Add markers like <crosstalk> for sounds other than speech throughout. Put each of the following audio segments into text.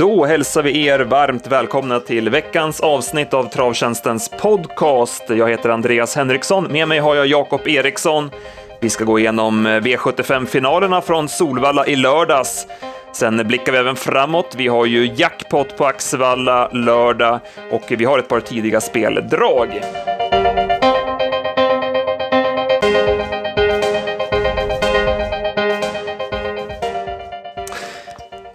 Då hälsar vi er varmt välkomna till veckans avsnitt av Travtjänstens podcast. Jag heter Andreas Henriksson. Med mig har jag Jakob Eriksson. Vi ska gå igenom eh, V75-finalerna från Solvalla i lördags. Sen blickar vi även framåt. Vi har ju jackpot på Axevalla lördag och vi har ett par tidiga speldrag.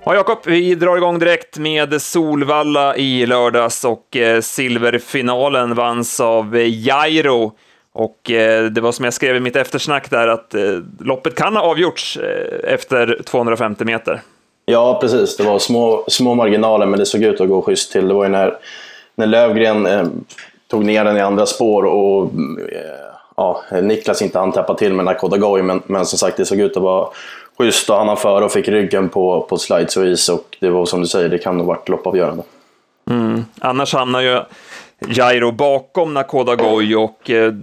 Ja, Jakob, vi drar igång direkt med Solvalla i lördags och eh, silverfinalen vanns av eh, Jairo. Och eh, det var som jag skrev i mitt eftersnack där att loppet kan ha avgjorts efter 250 meter. Ja, precis. Det var små, små marginaler, men det såg ut att gå schysst till. Det var ju när, när Lövgren eh, tog ner den i andra spår och eh, ja, Niklas inte hann täppa till med Nakoda Goy, men, men som sagt, det såg ut att vara schysst och han hann före och fick ryggen på, på slides och is och det var som du säger, det kan ha varit loppavgörande. Mm. Annars hamnar ju Jairo bakom Nakoda Goy och eh,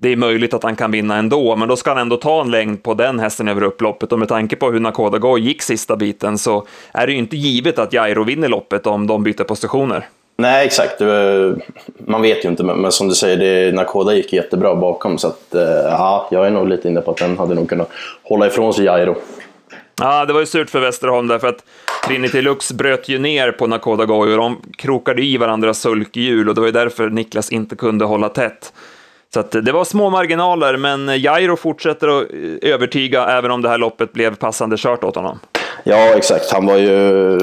det är möjligt att han kan vinna ändå, men då ska han ändå ta en längd på den hästen över upploppet och med tanke på hur Nakoda Goy gick sista biten så är det ju inte givet att Jairo vinner loppet om de byter positioner. Nej, exakt. Man vet ju inte, men som du säger, det, Nakoda gick jättebra bakom. Så att, eh, ja, jag är nog lite inne på att den hade nog kunnat hålla ifrån sig Jairo. Ja, det var ju surt för Västerholm därför att Trinity Lux bröt ju ner på Nakoda Goy och de krokade i varandras sulkhjul och det var ju därför Niklas inte kunde hålla tätt. Så att det var små marginaler, men Jairo fortsätter att eh, övertyga även om det här loppet blev passande kört åt honom. Ja, exakt. Han var ju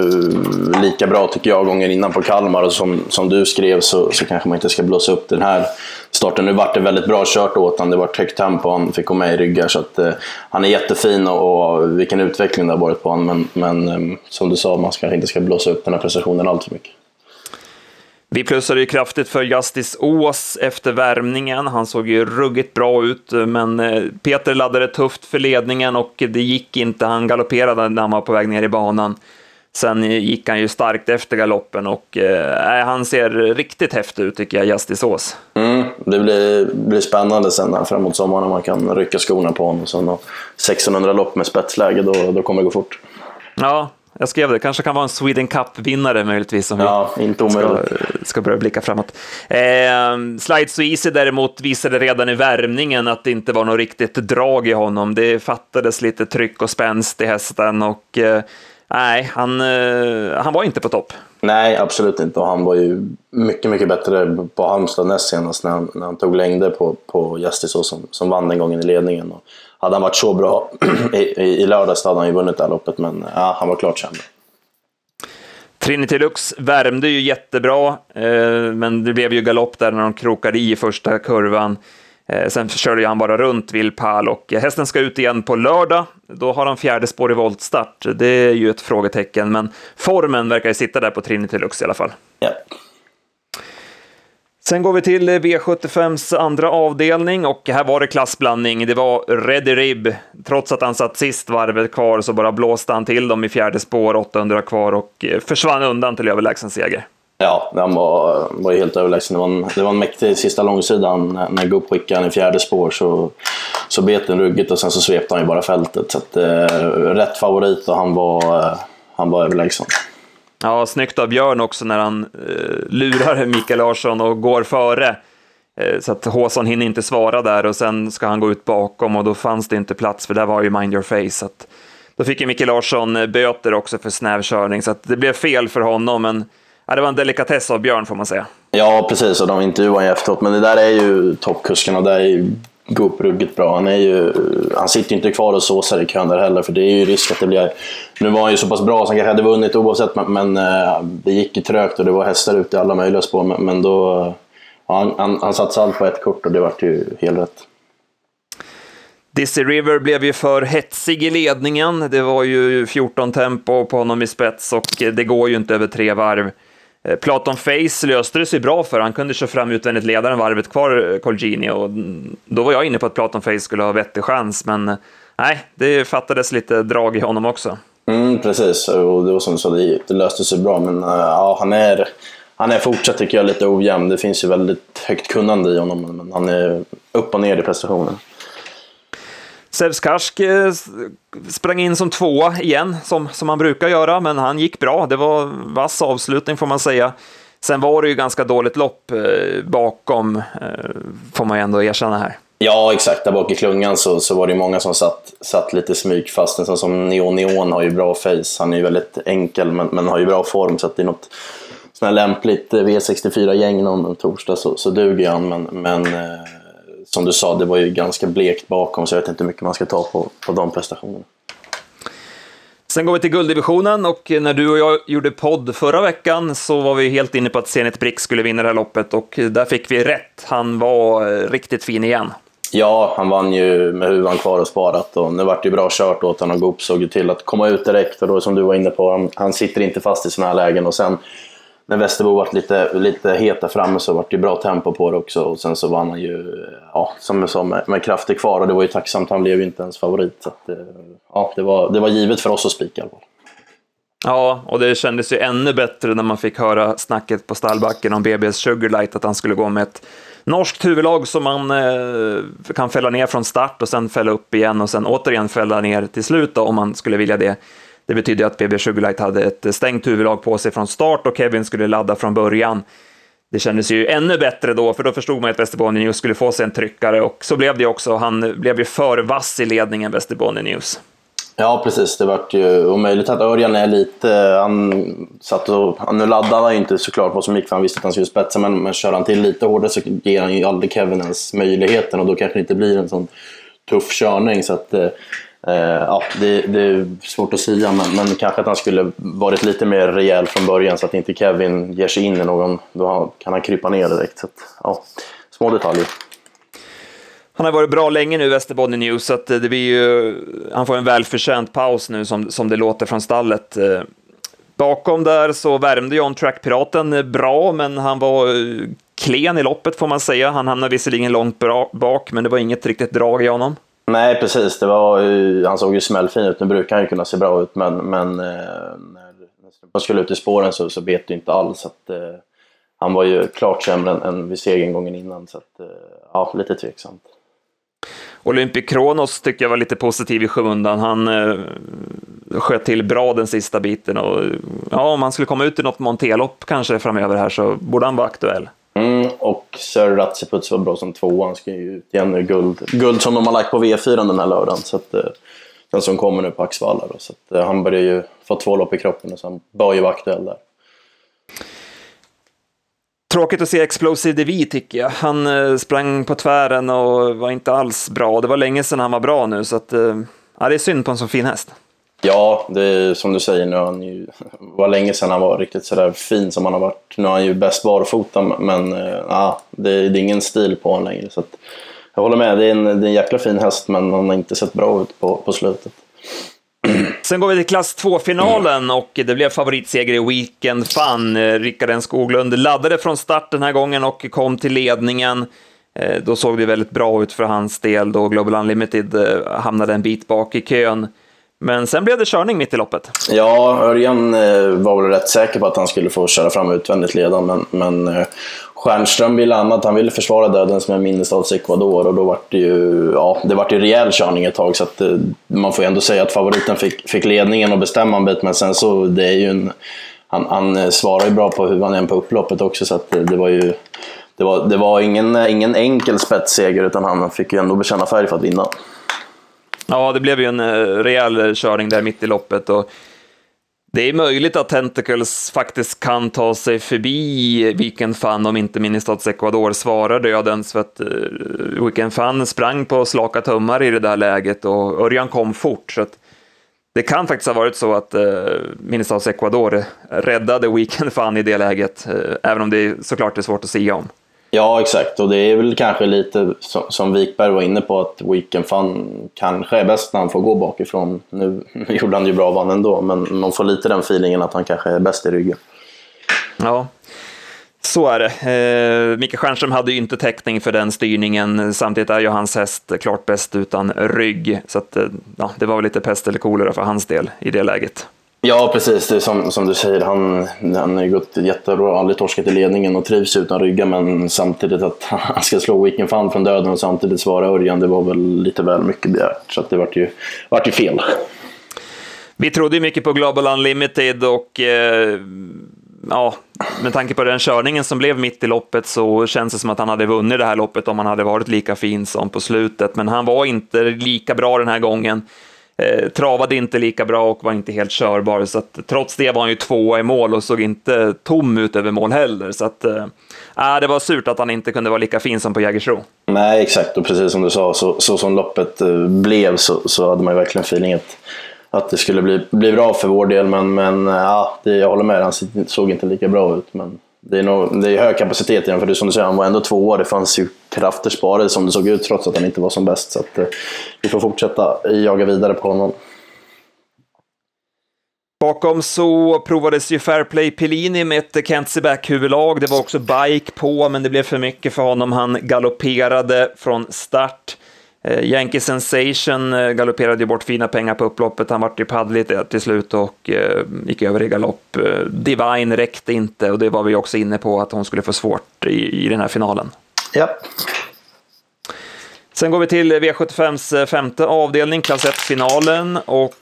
lika bra tycker jag gången innan på Kalmar och som, som du skrev så, så kanske man inte ska blåsa upp den här starten. Nu vart det väldigt bra kört åt honom. Det var högt tempo, han fick komma i ryggar så att eh, han är jättefin och, och vilken utveckling det har varit på honom. Men, men eh, som du sa, man kanske inte ska blåsa upp den här prestationen allt för mycket. Vi plussade ju kraftigt för Justice Ås efter värmningen. Han såg ju ruggigt bra ut, men eh, Peter laddade tufft för ledningen och det gick inte. Han galopperade när han var på väg ner i banan. Sen gick han ju starkt efter galoppen och eh, han ser riktigt häftig ut tycker jag, Justice Ås. Mm, det blir, blir spännande sen här framåt sommaren när man kan rycka skorna på honom. Och sen 1600 lopp med spetsläge, då, då kommer det gå fort. Ja, jag skrev det, kanske kan vara en Sweden Cup-vinnare möjligtvis om ja, vi inte ska, ska börja blicka framåt. Eh, Slide Easy däremot visade redan i värmningen att det inte var något riktigt drag i honom. Det fattades lite tryck och spänst i hästen och eh, nej, han, eh, han var inte på topp. Nej, absolut inte. Och han var ju mycket, mycket bättre på Halmstad näst senast när han, när han tog längder på, på Justice som, som vann den gången i ledningen. Och hade han varit så bra i, i, i lördags hade han ju vunnit det här loppet, men ja, han var klart sämre. Trinity Lux värmde ju jättebra, eh, men det blev ju galopp där när de krokade i första kurvan. Eh, sen körde han bara runt Vilpal och hästen ska ut igen på lördag. Då har han fjärde spår i voltstart. Det är ju ett frågetecken, men formen verkar ju sitta där på Trinity Lux i alla fall. Ja. Sen går vi till eh, V75s andra avdelning och här var det klassblandning. Det var Ready Rib. Trots att han satt sist varvet kvar så bara blåste han till dem i fjärde spår, 800 kvar och eh, försvann undan till överlägsen seger. Ja, han var, var ju helt överlägsen. Det var en, det var en mäktig sista långsidan. När Gupp skickade han i fjärde spår så, så bet den ruggigt och sen så svepte han ju bara fältet. Så att, eh, rätt favorit och han var, eh, han var överlägsen. Ja, snyggt av Björn också när han eh, lurar Mikael Larsson och går före. Eh, så att Håsan hinner inte svara där och sen ska han gå ut bakom och då fanns det inte plats för där var ju Mind Your Face. Så att, då fick ju Mikael Larsson eh, böter också för snävkörning så att det blev fel för honom. Men ja, det var en delikatess av Björn får man säga. Ja, precis och de intervjuade ju efteråt. Men det där är ju toppkusken och Det är ju gå upp ruggigt bra. Han, är ju, han sitter ju inte kvar och såsar i kön där heller, för det är ju risk att det blir... Nu var han ju så pass bra så han kanske hade vunnit oavsett, men, men eh, det gick ju trögt och det var hästar ute i alla möjliga spår. Men, men då... Han, han, han satsade allt på ett kort och det vart ju helt rätt. Dizzy River blev ju för hetsig i ledningen. Det var ju 14 tempo på honom i spets och det går ju inte över tre varv. Eh, Platon Face löste det sig bra för. Han kunde köra fram utvändigt ledaren varvet kvar, eh, Colgini, och då var jag inne på att Platon Face skulle ha vettig chans, men eh, nej, det fattades lite drag i honom också. Mm, precis, och det var som du sa, det, det löste sig bra, men ja, han är han är fortsatt tycker jag lite ojämn. Det finns ju väldigt högt kunnande i honom, men han är upp och ner i prestationen. Sevskarsk eh, sprang in som tvåa igen, som, som han brukar göra, men han gick bra. Det var vass avslutning får man säga. Sen var det ju ganska dåligt lopp eh, bakom, eh, får man ju ändå erkänna här. Ja, exakt. Där bak i klungan så, så var det många som satt, satt lite smygfast. En sån som Neon Neon har ju bra face. Han är ju väldigt enkel men, men har ju bra form så att det är något sån här lämpligt V64-gäng någon torsdag så, så duger han. Men, men eh, som du sa, det var ju ganska blekt bakom så jag vet inte hur mycket man ska ta på, på de prestationerna. Sen går vi till gulddivisionen och när du och jag gjorde podd förra veckan så var vi helt inne på att Zenit Brick skulle vinna det här loppet och där fick vi rätt. Han var eh, riktigt fin igen. Ja, han vann ju med huvan kvar och sparat och nu vart det bra kört åt honom och Goop såg ju till att komma ut direkt och då som du var inne på, han, han sitter inte fast i sådana här lägen och sen när Västerbo var lite, lite heta framme så var det bra tempo på det också och sen så vann han ju, ja, som jag sa, med, med krafter kvar och det var ju tacksamt, han blev ju inte ens favorit. Så att, eh, ja, det, var, det var givet för oss att spika i alla fall. Ja, och det kändes ju ännu bättre när man fick höra snacket på stallbacken om BB's Sugarlight, att han skulle gå med ett norskt huvudlag som man eh, kan fälla ner från start och sen fälla upp igen och sen återigen fälla ner till slut då, om man skulle vilja det. Det betyder att BB Sugarlight hade ett stängt huvudlag på sig från start och Kevin skulle ladda från början. Det kändes ju ännu bättre då, för då förstod man att Västerbotten News skulle få sig en tryckare och så blev det också. Han blev ju för vass i ledningen, Västerbotten News. Ja, precis. Det vart ju omöjligt att Örjan är lite... Han satt och... Nu laddade han ju inte såklart vad som gick för han visste att han skulle spetsa men, men kör han till lite hårdare så ger han ju aldrig Kevin ens möjligheten och då kanske det inte blir en sån tuff körning. Så att, eh, Eh, ja, det, det, är svårt att säga men, men kanske att han skulle varit lite mer rejäl från början så att inte Kevin ger sig in i någon. Då kan han krypa ner direkt. Så att, ja, små detaljer. Han har varit bra länge nu, Västerbotten News, så att eh, det blir ju, han får en välförtjänt paus nu som, som det låter från stallet. Eh, bakom där så värmde John Track-piraten bra, men han var klen i loppet får man säga. Han hamnade visserligen långt bak, men det var inget riktigt drag i honom. Nej, precis. Det var, han såg ju smällfin ut. Nu brukar han ju kunna se bra ut, men, men eh, när man skulle ut i spåren så, så bet det inte alls. Att, eh, han var ju klart sämre än, än vid segern gången innan, så att, eh, ja, lite tveksamt. Olympic Kronos tycker jag var lite positiv i skymundan. Han eh, sköt till bra den sista biten och ja, om han skulle komma ut i något Montelopp kanske framöver här så borde han vara aktuell. Och Sir Ratsiputs var bra som tvåa. Han ska ju ut igen nu. Guld, guld som de har lagt på V4 den här lördagen. Så att, eh, den som kommer nu på Axvalla. Så att, eh, han börjar ju få två lopp i kroppen och sen bör ju vara aktuell där. Tråkigt att se Explosive DV tycker jag. Han eh, sprang på tvären och var inte alls bra. Det var länge sedan han var bra nu, så att, eh, ja, det är synd på en sån fin häst. Ja, det är som du säger nu. Han ju, var länge sedan han var riktigt sådär fin som han har varit. Nu är han ju bäst barfota, men eh, ja, det, det, är ingen stil på honom längre. Så att, jag håller med, det är, en, det är en jäkla fin häst, men han har inte sett bra ut på, på slutet. <clears throat> Sen går vi till klass 2-finalen och det blev favoritseger i Weekend Fun. Eh, Rickard N Skoglund laddade från start den här gången och kom till ledningen. Eh, då såg det väldigt bra ut för hans del då Global Unlimited hamnade en bit bak i kön. Men sen blev det körning mitt i loppet. Ja, Örjan eh, var väl rätt säker på att han skulle få köra fram utvändigt ledan, men, men eh, Stjernström ville annat. Han ville försvara döden som är minnesstads Ecuador och då var det ju, ja, det var ju rejäl körning ett tag så att eh, man får ju ändå säga att favoriten fick, fick ledningen och bestämma en bit men sen så, det är ju en, han, han svarar ju bra på hur han är på upploppet också så att det, det var ju det var, det var ingen, ingen enkel spetsseger utan han fick ju ändå bekänna färg för att vinna. Ja, det blev ju en eh, rejäl körning där mitt i loppet och det är möjligt att Tentacles faktiskt kan ta sig förbi Weekend Fun om inte Ministats Ecuador svarar dödens, för att eh, Weekend Fun sprang på slaka tummar i det där läget och Örjan kom fort. Så att det kan faktiskt ha varit så att eh, Ministats Ecuador räddade Weekend Fun i det läget, eh, även om det såklart är svårt att säga om. Ja, exakt. Och det är väl kanske lite som, som Wikberg var inne på att Weekend Fun kanske är bäst när han får gå bakifrån. Nu, <laughs> gjorde han ju bra vann ändå, men man får lite den feelingen att han kanske är bäst i ryggen. Ja, så är det. Eh, Micke Stjernström hade ju inte täckning för den styrningen. Samtidigt är ju hans häst klart bäst utan rygg. Så att, eh, ja, det var väl lite pest eller kolera för hans del i det läget. Ja, precis. Det är som, som du säger, han, han har gått jättebra, aldrig torskat i ledningen och trivs utan rygga, men samtidigt att <laughs> han ska slå Weekend Fun från döden och samtidigt svara Örjan, det var väl lite väl mycket begärt. Så att det vart ju, vart ju fel. Vi trodde ju mycket på Global Unlimited och eh, ja, med tanke på den körningen som blev mitt i loppet så känns det som att han hade vunnit det här loppet om han hade varit lika fin som på slutet, men han var inte lika bra den här gången. Eh, travade inte lika bra och var inte helt körbar, så att, trots det var han ju tvåa i mål och såg inte tom ut över mål heller. Så att, eh, äh, det var surt att han inte kunde vara lika fin som på Jägersro. Nej, exakt, och precis som du sa, så, så som loppet eh, blev så, så hade man ju verkligen feeling att, att det skulle bli, bli bra för vår del, men, men äh, ja, det, jag håller med, han såg inte lika bra ut. Men det är, nog, det är hög kapacitet igen, för det som du säger, han var ändå två år. Det fanns ju krafter sparade som det såg ut trots att han inte var som bäst. Så att, eh, vi får fortsätta jaga vidare på honom. Bakom så provades ju Fairplay Pellini med ett Kenzie Back-huvudlag. Det var också bike på, men det blev för mycket för honom. Han galopperade från start. Eh, Yankee Sensation eh, galopperade ju bort fina pengar på upploppet. Han vart ju paddligt till slut och eh, gick över i galopp. Divine räckte inte och det var vi också inne på att hon skulle få svårt i, i den här finalen. Ja. Sen går vi till V75s femte avdelning, klass 1-finalen och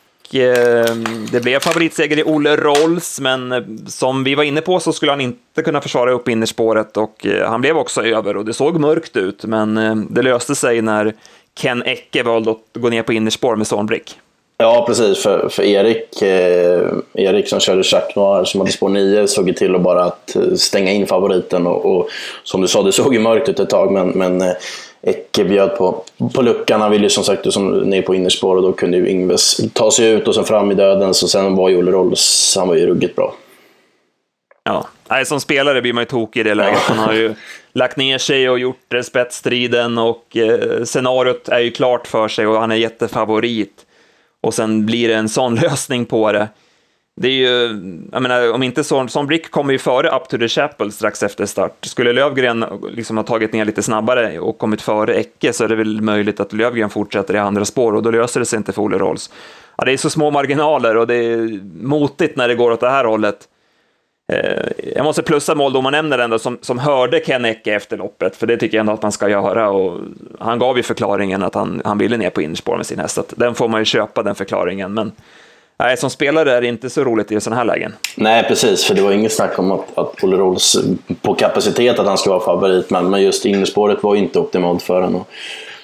det blev favoritseger i Olle Rolls, men som vi var inne på så skulle han inte kunna försvara upp innerspåret och han blev också över och det såg mörkt ut, men det löste sig när Ken Ecke valde att gå ner på innerspår med Zornbrick. Ja, precis. För, för Erik, eh, Erik som körde Jacques Noir, som hade spår 9, såg ju till att bara att eh, stänga in favoriten. Och, och, som du sa, det såg ju mörkt ut ett tag, men, men eh, Ecke bjöd på, på luckan. Han ville ju som sagt som, ner på innerspår och då kunde ju Ingves ta sig ut och sen fram i döden. Så sen var ju Olle Rolls, han var ju ruggigt bra. Ja, Nej, som spelare blir man ju tokig i det läget. Han har ju lagt ner sig och gjort spetsstriden och eh, scenariot är ju klart för sig och han är jättefavorit. Och sen blir det en sån <laughs> lösning på det. Det är ju, jag menar, om inte Son, Son Brick kommer ju före Up to the Chapel strax efter start. Skulle Lövgren liksom ha tagit ner lite snabbare och kommit före Ecke så är det väl möjligt att Lövgren fortsätter i andra spår och då löser det sig inte för Olle Rolls. Ja, det är så små marginaler och det är motigt när det går åt det här hållet. Eh, jag måste plussa måldomarnämnden ändå som, som hörde Ken Ecke efter loppet, för det tycker jag ändå att man ska göra. Och han gav ju förklaringen att han, han ville ner på innerspår med sin häst, så den får man ju köpa den förklaringen. Men nej, som spelare är det inte så roligt i sådana här lägen. Nej, precis, för det var inget snack om att, att Olle Rolls på kapacitet att han skulle vara favorit, men, men just innerspåret var ju inte optimalt för honom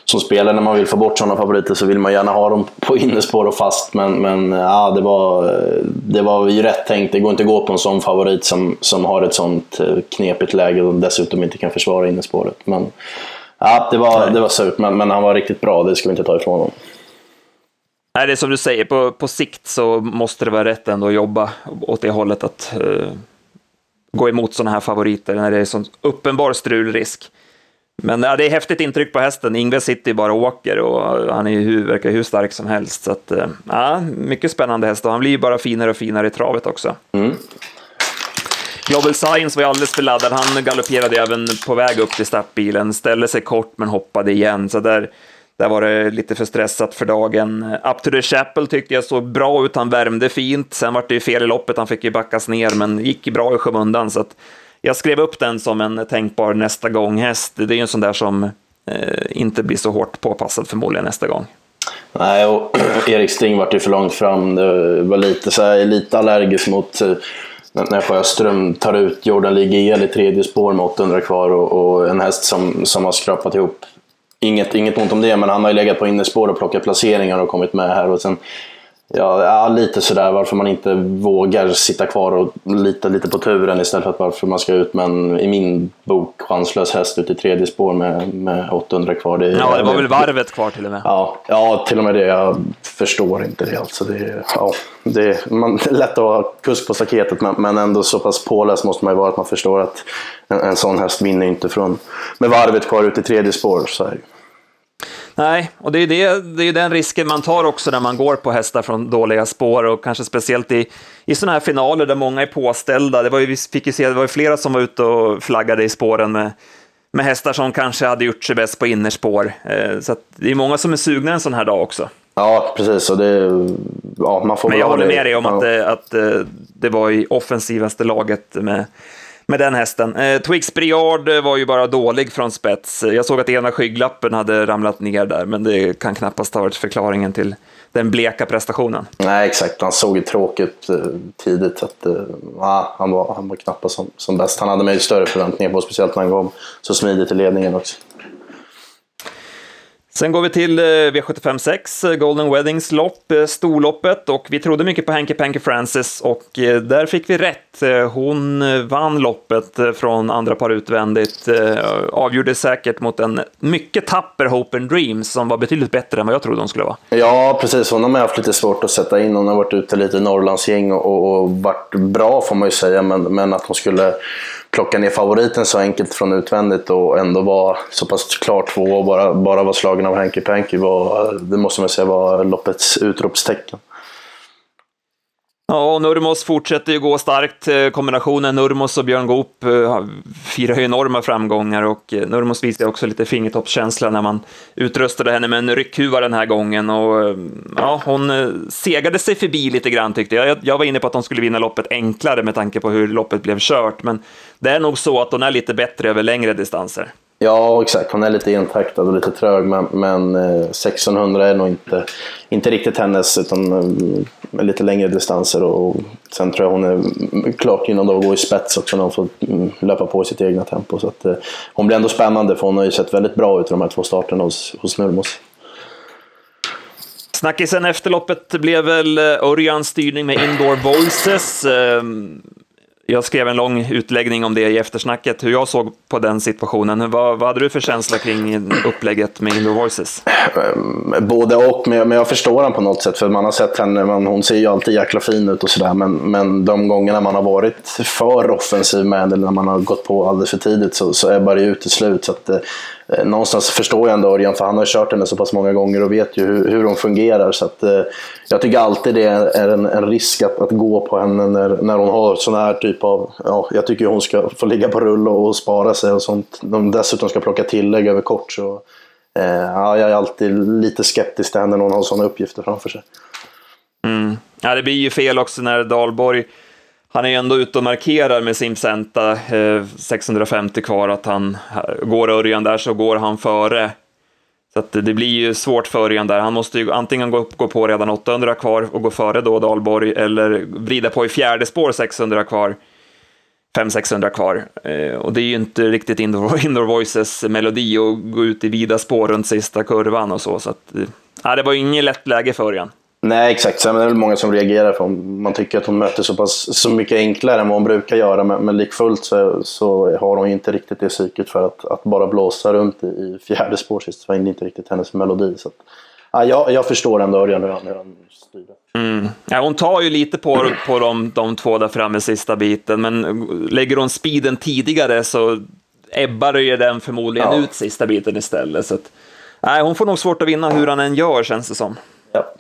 som spelare när man vill få bort sådana favoriter så vill man gärna ha dem på innerspår och fast. Men, men ja, det, var, det var ju rätt tänkt. Det går inte att gå på en sån favorit som, som har ett sånt eh, knepigt läge och dessutom inte kan försvara innerspåret. Men ja, det var, det var surt, men, men han var riktigt bra. Det ska vi inte ta ifrån honom. Nej, det är som du säger, på, på sikt så måste det vara rätt ändå att jobba åt det hållet att uh, gå emot sådana här favoriter när det är sån uppenbar strulrisk. Men ja, det är häftigt intryck på hästen. Ingves sitter ju bara och åker och han är ju, verkar hur stark som helst. Så att, eh, ja, mycket spännande häst och han blir ju bara finare och finare i travet också. Mm. Global Science var ju alldeles för laddad. Han galopperade även på väg upp till startbilen, ställde sig kort men hoppade igen. Så där, där var det lite för stressat för dagen. Up to the Chapel tyckte jag såg bra ut, han värmde fint. Sen var det ju fel i loppet, han fick ju backas ner, men gick bra i skymundan. Så att jag skrev upp den som en tänkbar nästa gång-häst. Det är ju en sån där som eh, inte blir så hårt påpassad förmodligen nästa gång. Nej, och <clears throat> Erik Sting vart ju för långt fram. Det var lite, så här, lite allergisk mot eh, när Sjöström tar ut Jordan Ligel i tredje spår med 800 kvar och, och, en häst som, som har skrapat ihop. Inget, inget ont om det, men han har ju legat på innerspår och plockat placeringar och kommit med här. Och sen Ja, ja, lite sådär varför man inte vågar sitta kvar och lita lite på turen istället för att varför man ska ut med en, i min bok, chanslös häst ut i tredje spår med, med 800 kvar. Det, ja, det var väl varvet kvar till och med? Ja, ja till och med det. Jag förstår inte det. Alltså det, ja, det, man, det är lätt att ha kusk på staketet men, men ändå så pass påläst måste man ju vara att man förstår att en, en sån häst vinner inte från, med varvet kvar ut i tredje spår. Så här. Nej, och det är, det, det är den risken man tar också när man går på hästar från dåliga spår och kanske speciellt i, i sådana här finaler där många är påställda. Det var ju, vi fick ju se, det var ju flera som var ute och flaggade i spåren med, med hästar som kanske hade gjort sig bäst på innerspår. Eh, så det är många som är sugna en sån här dag också. Ja, precis. Och det, ja, man får Men jag håller med dig om ja. att, det, att eh, det var i offensivaste laget med, med den hästen. Eh, Twix Briard eh, var ju bara dålig från spets. Jag såg att ena skygglappen hade ramlat ner där, men det kan knappast ha varit förklaringen till den bleka prestationen. Nej, exakt. Han såg ju tråkigt eh, tidigt. Att, eh, han, var, han var knappast som, som bäst. Han hade mig större förväntningar på, speciellt när han kom så smidigt i ledningen också. Sen går vi till eh, V75 eh, Golden Weddings lopp, eh, storloppet, och vi trodde mycket på Henke Panke Francis och där fick vi rätt. Hon vann loppet från andra par utvändigt, avgjorde säkert mot en mycket tapper Hope and Dreams som var betydligt bättre än vad jag trodde hon skulle vara. Ja, precis. Hon har man haft lite svårt att sätta in. Hon har varit ute lite i Norrlandsgäng och, och, och varit bra får man ju säga. Men, men att hon skulle plocka ner favoriten så enkelt från utvändigt och ändå vara så pass klar två och bara, bara vara slagen av Hanky Panky var, det måste man säga var loppets utropstecken. Ja, och Nurmos fortsätter ju gå starkt. Eh, kombinationen Nurmos och Björn Goop eh, firar ju enorma framgångar och eh, Nurmos visar också lite fingertoppskänsla när man utrustade henne med en ryckhuva den här gången och ja, hon segade sig förbi lite grann tyckte jag. Jag var inne på att hon skulle vinna loppet enklare med tanke på hur loppet blev kört, men det är nog så att hon är lite bättre över längre distanser. Ja, exakt. Hon är lite entaktad och lite trög, men, men eh, 1600 är nog inte, inte riktigt hennes, utan eh, lite längre distanser. Och sen tror jag hon är klart gynnad av att gå i spets också när hon får mm, löpa på i sitt egna tempo. Så att, eh, hon blir ändå spännande, för hon har ju sett väldigt bra ut i de här två starterna hos, hos Nurmos. Snackisen efter loppet blev väl eh, Örjans styrning med Indoor Voices. Ehm, jag skrev en lång utläggning om det i eftersnacket, hur jag såg på den situationen. Vad, vad hade du för känsla kring upplägget med Indoor Voices? Ehm, både och, men jag, men jag förstår honom på något sätt. För man har sett henne, man, hon ser ju alltid jäkla fin ut och sådär. Men, men de gångerna man har varit för offensiv med henne, eller när man har gått på alldeles för tidigt, så, så ebbar det ut till slut. Så att, eh, Eh, någonstans förstår jag ändå Örjan, för han har kört henne så pass många gånger och vet ju hur, hur hon fungerar. Så att, eh, jag tycker alltid det är en, en risk att, att gå på henne när, när hon har sån här typ av... Ja, jag tycker hon ska få ligga på rull och, och spara sig och sånt. De dessutom ska plocka tillägg över kort. Så, Eh, ja, jag är alltid lite skeptisk till henne när hon har sådana uppgifter framför sig. Mm. Ja, det blir ju fel också när Dahlborg, han är ju ändå ute och markerar med SimSenta eh, 650 kvar, att han eh, går Örjan där så går han före. Så att det blir ju svårt för Örjan där. Han måste ju antingen gå, gå på redan 800 kvar och gå före då Dahlborg, eller vrida på i fjärde spår 600 kvar. 500-600 kvar. Eh, och det är ju inte riktigt Indoor, <laughs> Indoor Voices melodi att gå ut i vida spår runt sista kurvan och så. så att, eh, det var ju inget lätt läge för Örjan. Nej, exakt. Sen är det väl många som reagerar för man tycker att hon möter så pass så mycket enklare än vad hon brukar göra. Men, men likfullt så, så har hon inte riktigt det psyket för att, att bara blåsa runt i, i fjärde spår sist. Det var inte riktigt hennes melodi. Så att, ja, jag, jag förstår ändå Örjan hur han, hur han styr. Mm. Ja, hon tar ju lite på, på de, de två där framme sista biten, men lägger hon speeden tidigare så ebbar ju den förmodligen Ja. ut sista biten istället. Så att, nej, hon får nog svårt att vinna hur han än gör, känns det som. Ja.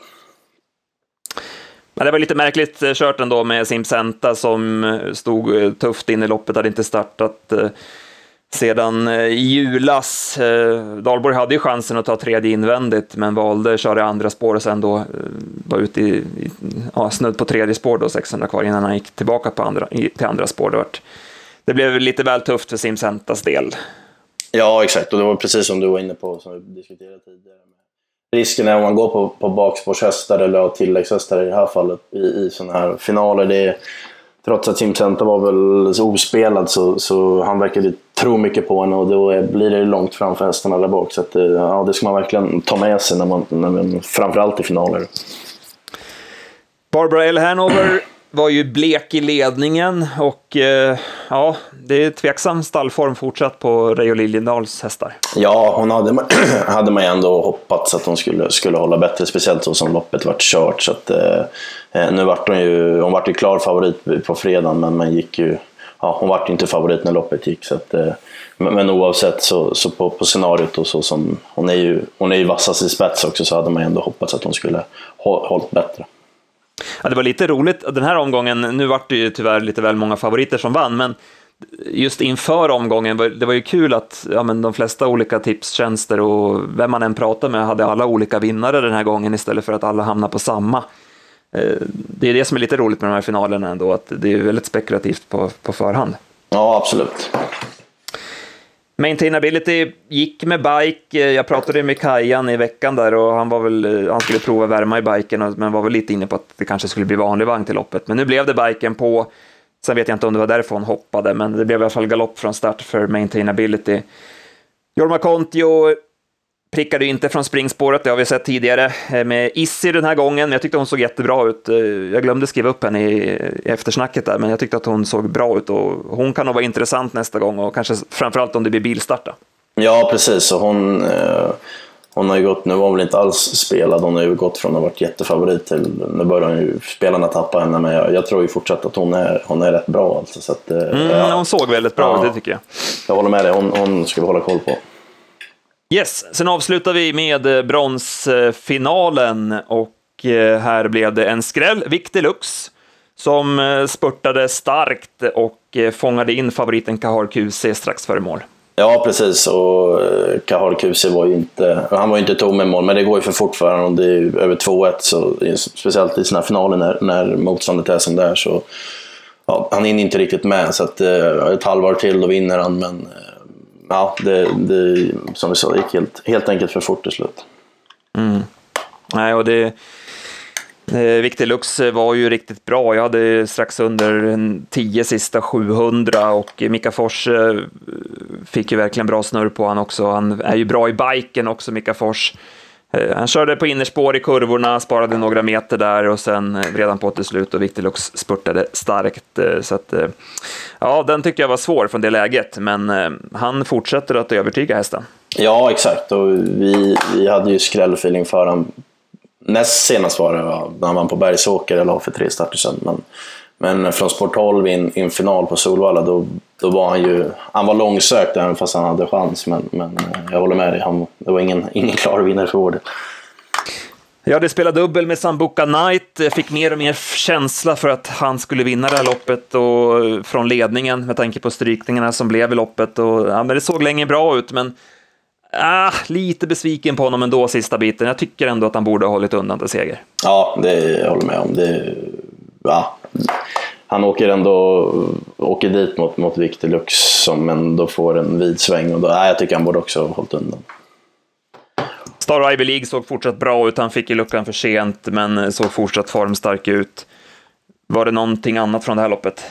Men det var lite märkligt eh, kört ändå med Simpsenta som eh, stod eh, tufft in i loppet, hade inte startat sedan i julas. Dahlborg hade ju chansen att ta tredje invändigt, men valde att köra i andra spår och sen då var ute i, i ja, snudd på tredje spår då, 600 kvar, innan han gick tillbaka på andra, till andra spår. Det, var, det blev lite väl tufft för Simcentas del. ja, exakt. Och det var precis som du var inne på, som vi diskuterade tidigare. Risken är om man går på, på bakspårshästar eller tilläggshästar i det här fallet i, i sådana här finaler. Det är, trots att Simsenta var väl så ospelad så, så han verkade tro mycket på henne och då är, blir det långt framför hästarna där bak. Så att, eh, ja, det ska man verkligen ta med sig när man, när man framförallt i finaler. Barbara L. Hanover var ju blek i ledningen och eh, ja, det är tveksam stallform fortsatt på Reijo Liljendals hästar. Ja, hon hade, man- <clears throat> hade man ju ändå hoppats att hon skulle, skulle hålla bättre, speciellt så som loppet vart kört. Så att, eh, eh nu vart hon ju, hon vart ju klar favorit på fredagen, men man gick ju, ja, hon vart ju inte favorit när loppet gick. Så att, eh, men, men oavsett så, så på, på scenariot och så som, hon är ju, hon är ju vassast i spets också, så hade man ju ändå hoppats att hon skulle hå- hållit bättre. Ja, det var lite roligt den här omgången. Nu vart det ju tyvärr lite väl många favoriter som vann, men just inför omgången, det var ju kul att ja, men de flesta olika tipstjänster och vem man än pratade med hade alla olika vinnare den här gången istället för att alla hamnade på samma. Eh, det är det som är lite roligt med de här finalerna ändå, att det är väldigt spekulativt på, på förhand. Ja, absolut. Maintainability gick med bike. Jag pratade med Kajan i veckan där och han, var väl, eh, han skulle prova värma i biken, men var väl lite inne på att det kanske skulle bli vanlig vagn till loppet. Men nu blev det biken på. Sen vet jag inte om det var därför hon hoppade, men det blev i alla fall galopp från start för maintainability. Jorma Kontio prickade inte från springspåret, det har vi sett tidigare eh, med Issi den här gången. Jag tyckte hon såg jättebra ut. Eh, jag glömde skriva upp henne i, eftersnacket där, men jag tyckte att hon såg bra ut och hon kan nog vara intressant nästa gång och kanske framförallt om det blir bilstarta. Ja, precis. Och hon, eh, hon har ju gått, nu var hon väl inte alls spelad, hon har ju gått från att ha varit jättefavorit till, nu börjar ju spelarna tappa henne, men jag, jag tror ju fortsatt att hon är, hon är rätt bra. Alltså, så att, mm, ja. Hon såg väldigt bra ut, ja, det tycker jag. Jag håller med dig, hon, hon ska vi hålla koll på. Yes, sen avslutar vi med eh, bronsfinalen och eh, här blev det en skräll. Victilux som eh, spurtade starkt och fångade in favoriten Kahar QC strax före mål. Ja, precis. Och Kahar QC var ju inte, han var ju inte tom i mål, men det går ju för fort för honom. Det är ju över 2-1, så speciellt i sina finaler när, när motståndet är som det är så ja, han hinner inte riktigt med. Så att, ett halvår till då vinner han, men ja, det, det, som vi sa, det gick helt, helt enkelt för fort till slut. Mm. Nej, och det... Eh, Victilux eh, var ju riktigt bra. Jag hade strax under 10 sista 700 och Mika Fors eh, fick ju verkligen bra snurr på han också. Han är ju bra i biken också, Mika Fors. Eh, han körde på innerspår i kurvorna, sparade några meter där och sen eh, vred han på till slut och Victilux spurtade starkt. Eh, så att, ja, den tyckte jag var svår från det läget, men han fortsätter att övertyga hästen. Ja, exakt. Och vi, vi hade ju skrällfeeling för honom. Näst senast var det när han vann på Bergsåker, eller för tre starter sedan. Men men från Sport 12 i en, i en final på Solvalla, då, då var han ju... Han var långsökt även fast han hade chans, men, men eh, jag håller med dig. Han, det var ingen, <laughs> ingen klar vinnare för vår del. Jag hade spelat dubbel med Sambuca Knight, jag fick mer och mer känsla för att han skulle vinna det här loppet och från ledningen med tanke på strykningarna som blev i loppet. Och, ja, men det såg länge bra ut, men ah, lite besviken på honom ändå sista biten. Jag tycker ändå att han borde ha hållit undan till seger. Ja, det jag håller med om. Det, ja, han åker ändå åker dit mot, mot Victor som ändå får en vid sväng och då, nej, jag tycker han borde också ha hållit undan. Star Ivy League såg fortsatt bra ut, han fick ju luckan för sent men såg fortsatt formstark ut. Var det någonting annat från det här loppet?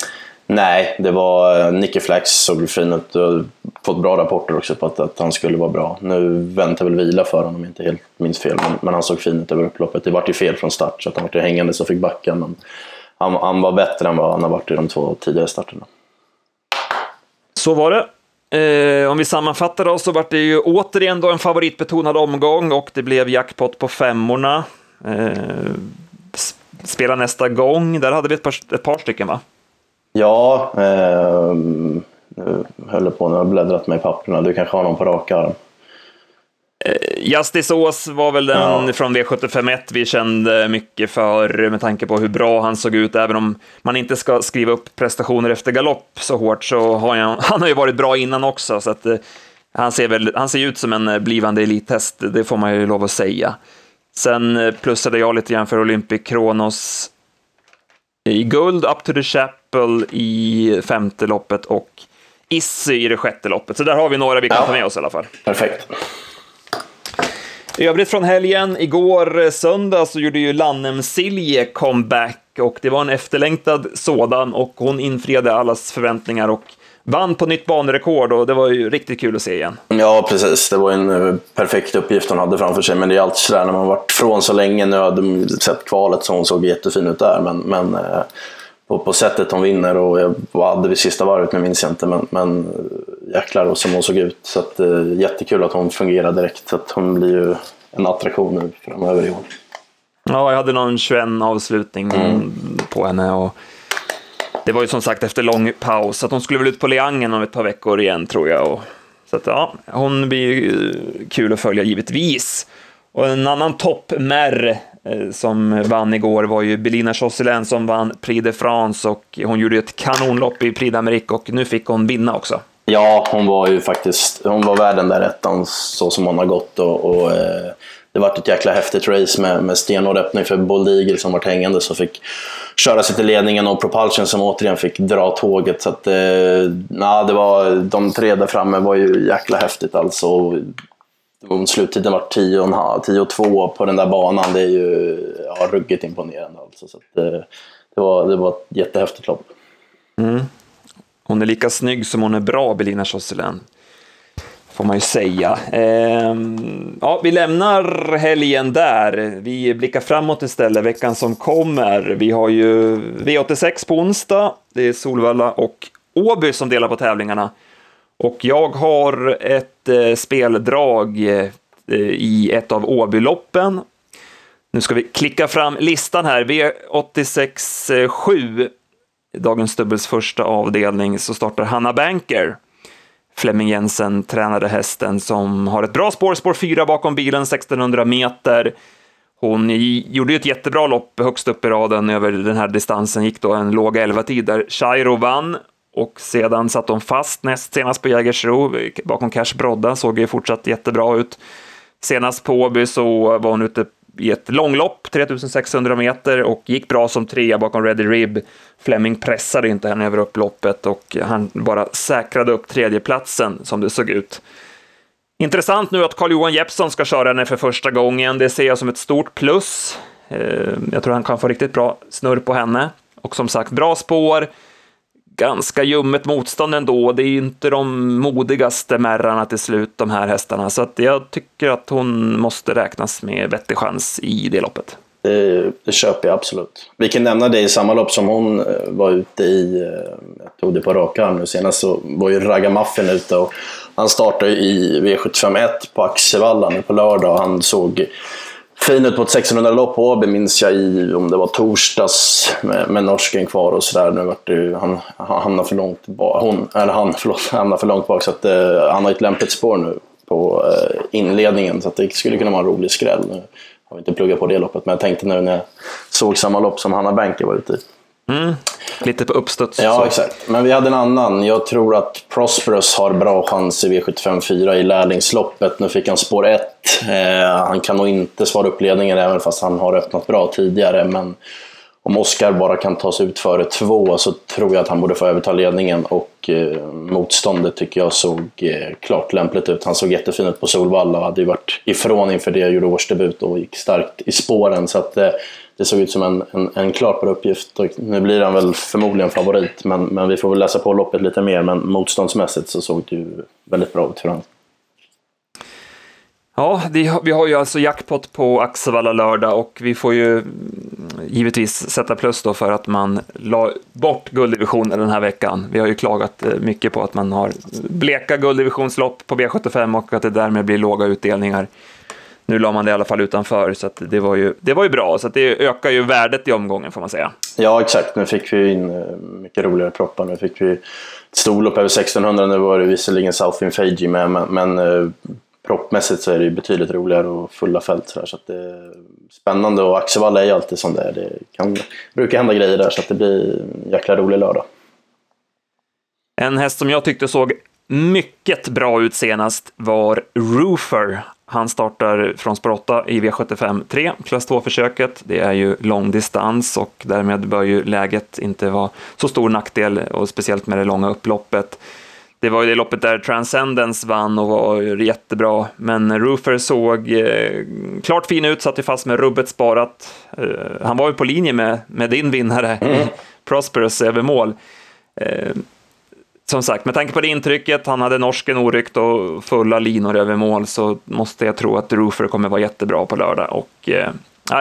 Nej, det var eh, Nicky Flax såg fin ut och fått bra rapporter också på att, att han skulle vara bra. Nu väntar väl vila för honom, om jag inte helt minns fel, men, men han såg fin ut över upploppet. Det vart ju fel från start så att han vart ju hängande så fick backa. Men han, han var bättre än vad han har varit i de två tidigare starterna. Så var det. Eh, om vi sammanfattar då så var det ju återigen då en favoritbetonad omgång och det blev jackpot på femmorna. Eh, spela nästa gång, där hade vi ett par, ett par stycken va? Ja, eh, nu höll jag på, nu har jag bläddrat med i papperna. Du kanske har någon på rak arm? Eh, Jastisås var väl den ja. från V751 vi kände mycket för med tanke på hur bra han såg ut. Även om man inte ska skriva upp prestationer efter galopp så hårt så har han, <laughs> han har ju varit bra innan också. Så att, eh, han, ser väl, han ser ut som en eh, blivande elithäst, det får man ju lov att säga. Sen plussade jag lite grann för Olympic Kronos i guld, Up to the Chapel i femte loppet och Issy i det sjätte loppet. Så där har vi några vi kan ja. ta med oss i alla fall. Perfekt. I övrigt från helgen, igår eh, söndag så gjorde ju Lannem Silje comeback och det var en efterlängtad sådan och hon infriade allas förväntningar och vann på nytt banerekord och det var ju riktigt kul att se igen. Ja, precis. Det var en eh, perfekt uppgift hon hade framför sig. Men det är alltid sådär när man varit från så länge. Nu hade sett kvalet så hon såg jättefin ut där. Men, men eh, på, på sättet hon vinner och jag, vad hade vi sista varvet, nu minns jag inte. Men, men jäklar och som hon såg ut. Så att, eh, jättekul att hon fungerar direkt. Så att hon blir ju en attraktion nu framöver i år. Ja, jag hade någon 21 avslutning mm. på henne. Och det var ju som sagt efter lång paus, att hon skulle väl ut på Leangen om ett par veckor igen tror jag. Och, så att ja, hon blir ju kul att följa givetvis. Och en annan toppmärr eh, Eh, som vann igår var ju Belina Josselin som vann Prix de France och hon gjorde ett kanonlopp i Prix d'Amérique och nu fick hon vinna också. Ja, hon var ju faktiskt hon var värd den där ettan så som hon har gått och, och eh, det var ett jäkla häftigt race med, med stenhård öppning för Bold Eagle som var hängande som fick köra sig till ledningen och Propulsion som återigen fick dra tåget. Så att, eh, na, det var, de tre där framme var ju jäkla häftigt alltså. Om sluttiden var 10-2 på den där banan, det är ju ja, ruggigt imponerande. Alltså. Så att, eh, det, var, det var ett jättehäftigt lopp. Mm. Hon är lika snygg som hon är bra, Belina Josselin får man ju säga. Ehm, ja, vi lämnar helgen där. Vi blickar framåt istället, veckan som kommer. Vi har ju V86 på onsdag. Det är Solvalla och Åby som delar på tävlingarna. Och jag har ett eh, speldrag eh, i ett av Åbyloppen. Nu ska vi klicka fram listan här. V86 7, dagens dubbels första avdelning, så startar Hanna Banker. Flemming Jensen tränade hästen som har ett bra spår, spår 4 bakom bilen, 1600 meter. Hon gjorde ju ett jättebra lopp högst upp i raden över den här distansen, gick då en låg 11-tid där Chairo vann och sedan satt hon fast näst senast på Jägersro bakom Cash Brodda, såg ju fortsatt jättebra ut. Senast på Åby så var hon ute i ett långlopp, 3600 meter, och gick bra som trea bakom Ready Rib. Fleming pressade inte henne över upploppet och han bara säkrade upp tredjeplatsen som det såg ut. Intressant nu att Carl-Johan Jeppsson ska köra henne för första gången. Det ser jag som ett stort plus. Eh, jag tror han kan få riktigt bra snurr på henne. Och som sagt, bra spår ganska ljummet motstånd ändå. Det är ju inte de modigaste märrarna till slut, de här hästarna. Så att jag tycker att hon måste räknas med vettig chans i det loppet. Det, det köper jag absolut. Vi kan nämna det i samma lopp som hon eh, var ute i, eh, jag tog det på rak arm nu senast, så var ju Ragamuffin ute och han startade i V751 på Axevalla nu på lördag och han såg fin ut på ett 1600-lopp på Åby minns jag i, om det var torsdags med, med norsken kvar och sådär. Nu vart det han, han hamnade för långt bak, hon, eller han, förlåt, <laughs> hamnade för långt bak så att eh, han har ett lämpligt spår nu på eh, inledningen så att det skulle kunna vara en rolig skräll. Nu har vi inte pluggat på det loppet men jag tänkte nu när jag såg samma lopp som Hanna Banker var ute i. Mm. Lite på uppstuds. Ja, så. exakt. Men vi hade en annan. Jag tror att Prosperous har bra chans i V75 4 i lärlingsloppet. Nu fick han spår 1. Eh, han kan nog inte svara upp ledningen även fast han har öppnat bra tidigare. Men om Oskar bara kan ta sig ut före 2 så tror jag att han borde få överta ledningen. Och eh, motståndet tycker jag såg eh, klart lämpligt ut. Han såg jättefin ut på Solvalla och hade ju varit ifrån inför det, gjorde årsdebut och gick starkt i spåren. Så att, eh, det såg ut som en, en, en klar uppgift. Och nu blir han väl förmodligen favorit, men, men vi får väl läsa på loppet lite mer. Men motståndsmässigt så såg det ju väldigt bra ut för honom. Ja, vi har ju alltså jackpot på Axevalla lördag och vi får ju mm, givetvis sätta plus då för att man la bort gulddivisionen den här veckan. Vi har ju klagat eh, mycket på att man har bleka gulddivisionslopp på B75 och att det därmed blir låga utdelningar nu la man det i alla fall utanför, så det, var ju, det var ju bra. Så det ökar ju värdet i omgången får man säga. Ja, exakt. Nu fick vi in eh, mycket roligare proppar. Nu fick vi ett storlopp över 1600. Nu var det visserligen Southwind Fagey med, men, men eh, proppmässigt så är det ju betydligt roligare och fulla fält. Så, så att det är spännande och Axevalla är ju alltid som det är. Det kan, brukar hända grejer där så att det blir en jäkla rolig lördag. En häst som jag tyckte såg mycket bra ut senast var Roofer. Han startar från spår 8 i V75 3, klass 2-försöket. Det är ju långdistans och därmed bör ju läget inte vara så stor nackdel och speciellt med det långa upploppet. Det var ju det loppet där Transcendence vann och var jättebra, men Roofer såg eh, klart fin ut, satt ju fast med rubbet sparat. Eh, han var ju på linje med, med din vinnare, mm. <laughs> Prosperous, över mål. Eh, som sagt, med tanke på det intrycket, han hade norsken oryckt och fulla linor över mål, så måste jag tro att Roofer kommer vara jättebra på lördag. Och, eh,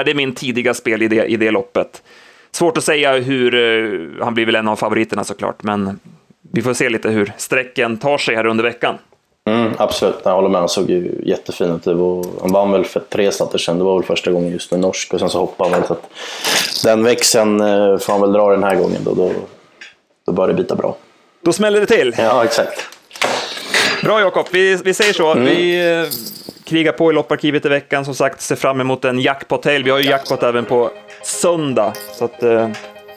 det är min tidiga spel i det, i det loppet. Svårt att säga hur, eh, han blir väl en av favoriterna såklart, men vi får se lite hur sträcken tar sig här under veckan. Mm, absolut, jag håller med. Han såg ju jättefin ut. Han vann väl för tre starter sedan. Det var väl första gången just med norsk och sen så hoppade han väl. Så att den växeln eh, får han väl dra den här gången då. Då, då bör det bita bra. Då smäller det till. Ja, exakt. Bra Jakob, vi, vi säger så. Mm. Vi eh, kriga på i lopparkivet i veckan. Som sagt, se fram emot en jackpot-helg. Vi har ju jackpot även på söndag, så att, eh,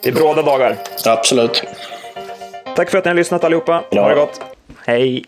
det är bråda dagar. Absolut. Tack för att ni har lyssnat allihopa. Ja. Ha det gott. Hej!